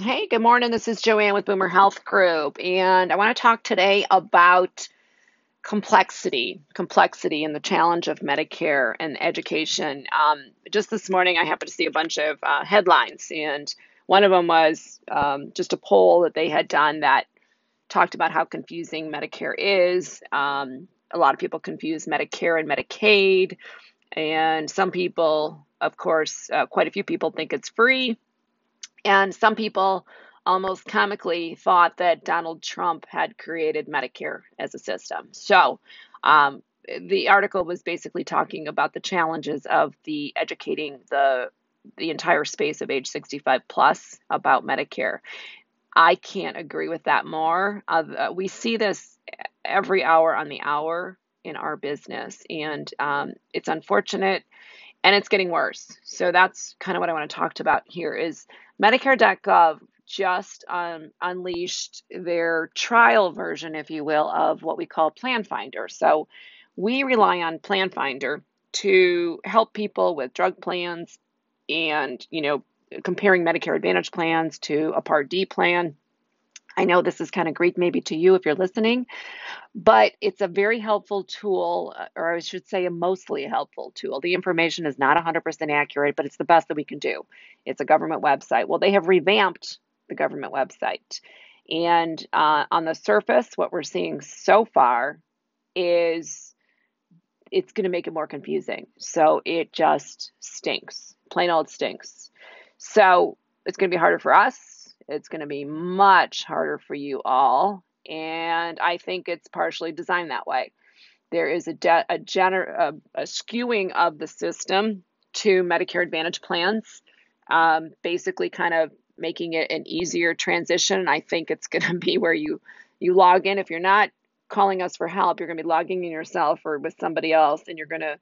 Hey, good morning. This is Joanne with Boomer Health Group, and I want to talk today about complexity, complexity, and the challenge of Medicare and education. Um, just this morning, I happened to see a bunch of uh, headlines, and one of them was um, just a poll that they had done that talked about how confusing Medicare is. Um, a lot of people confuse Medicare and Medicaid, and some people, of course, uh, quite a few people think it's free and some people almost comically thought that Donald Trump had created Medicare as a system. So um, the article was basically talking about the challenges of the educating the the entire space of age 65 plus about Medicare. I can't agree with that more. Uh, we see this every hour on the hour in our business, and um, it's unfortunate and it's getting worse. So that's kind of what I want to talk about here is Medicare.gov just um, unleashed their trial version, if you will, of what we call Plan Finder. So we rely on Plan Finder to help people with drug plans and, you know, comparing Medicare Advantage plans to a Part D plan. I know this is kind of Greek maybe to you if you're listening, but it's a very helpful tool, uh, or I should say, a mostly helpful tool. The information is not 100% accurate, but it's the best that we can do. It's a government website. Well, they have revamped the government website. And uh, on the surface, what we're seeing so far is it's going to make it more confusing. So it just stinks. Plain old stinks. So it's going to be harder for us it's going to be much harder for you all. And I think it's partially designed that way. There is a, de- a, gener- a, a skewing of the system to Medicare Advantage plans, um, basically kind of making it an easier transition. And I think it's going to be where you you log in. If you're not calling us for help, you're going to be logging in yourself or with somebody else, and you're going to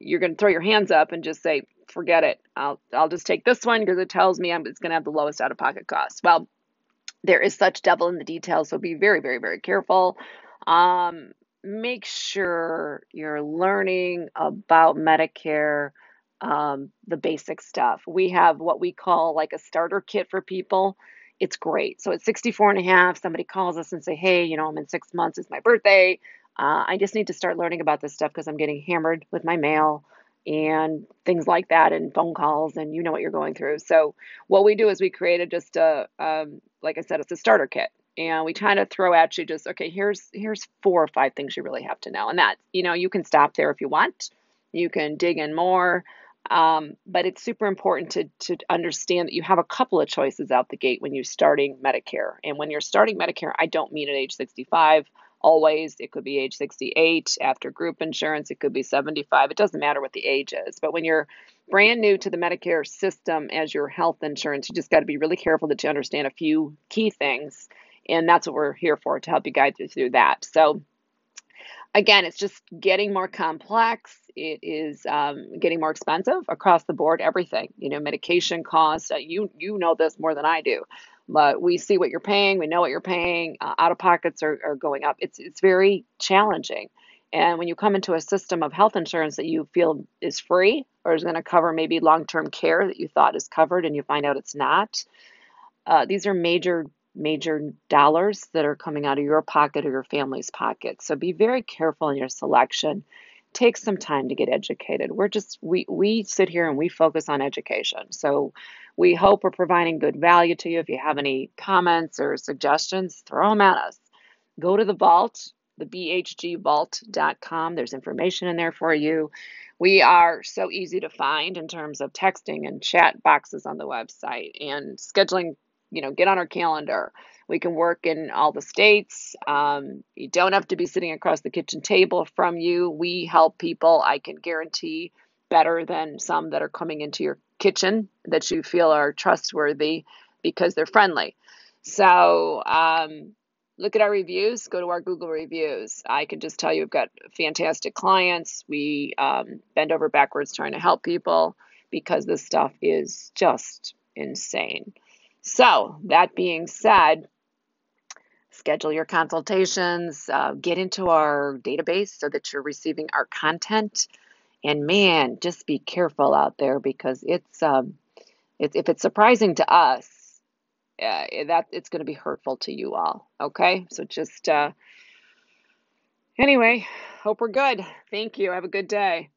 you're going to throw your hands up and just say, forget it. I'll I'll just take this one because it tells me I'm it's going to have the lowest out of pocket cost. Well, there is such devil in the details, so be very very very careful. Um, make sure you're learning about Medicare, um, the basic stuff. We have what we call like a starter kit for people. It's great. So at 64 and a half, somebody calls us and say, hey, you know, I'm in six months, it's my birthday. Uh, I just need to start learning about this stuff because I'm getting hammered with my mail and things like that and phone calls and you know what you're going through. So what we do is we created just a um, like i said it's a starter kit. And we kind of throw at you just okay here's here's four or five things you really have to know. And that you know you can stop there if you want. You can dig in more. Um, but it's super important to to understand that you have a couple of choices out the gate when you're starting medicare. And when you're starting medicare i don't mean at age 65 always. It could be age 68 after group insurance. It could be 75. It doesn't matter what the age is. But when you're brand new to the Medicare system as your health insurance, you just got to be really careful that you understand a few key things. And that's what we're here for to help you guide you through that. So, again, it's just getting more complex. It is um, getting more expensive across the board. Everything, you know, medication costs. Uh, you you know this more than I do but we see what you're paying, we know what you're paying, uh, out of pockets are, are going up. It's, it's very challenging. And when you come into a system of health insurance that you feel is free or is going to cover maybe long term care that you thought is covered and you find out it's not, uh, these are major, major dollars that are coming out of your pocket or your family's pocket. So be very careful in your selection. Take some time to get educated. We're just, we, we sit here and we focus on education. So we hope we're providing good value to you. If you have any comments or suggestions, throw them at us. Go to the vault, the bhgvault.com. There's information in there for you. We are so easy to find in terms of texting and chat boxes on the website and scheduling, you know, get on our calendar. We can work in all the states. Um, you don't have to be sitting across the kitchen table from you. We help people, I can guarantee, better than some that are coming into your kitchen that you feel are trustworthy because they're friendly. So um, look at our reviews, go to our Google reviews. I can just tell you we've got fantastic clients. We um, bend over backwards trying to help people because this stuff is just insane. So, that being said, schedule your consultations, uh, get into our database so that you're receiving our content. And man, just be careful out there because it's um, it's if it's surprising to us, uh, that it's going to be hurtful to you all. Okay, so just uh, anyway, hope we're good. Thank you. Have a good day.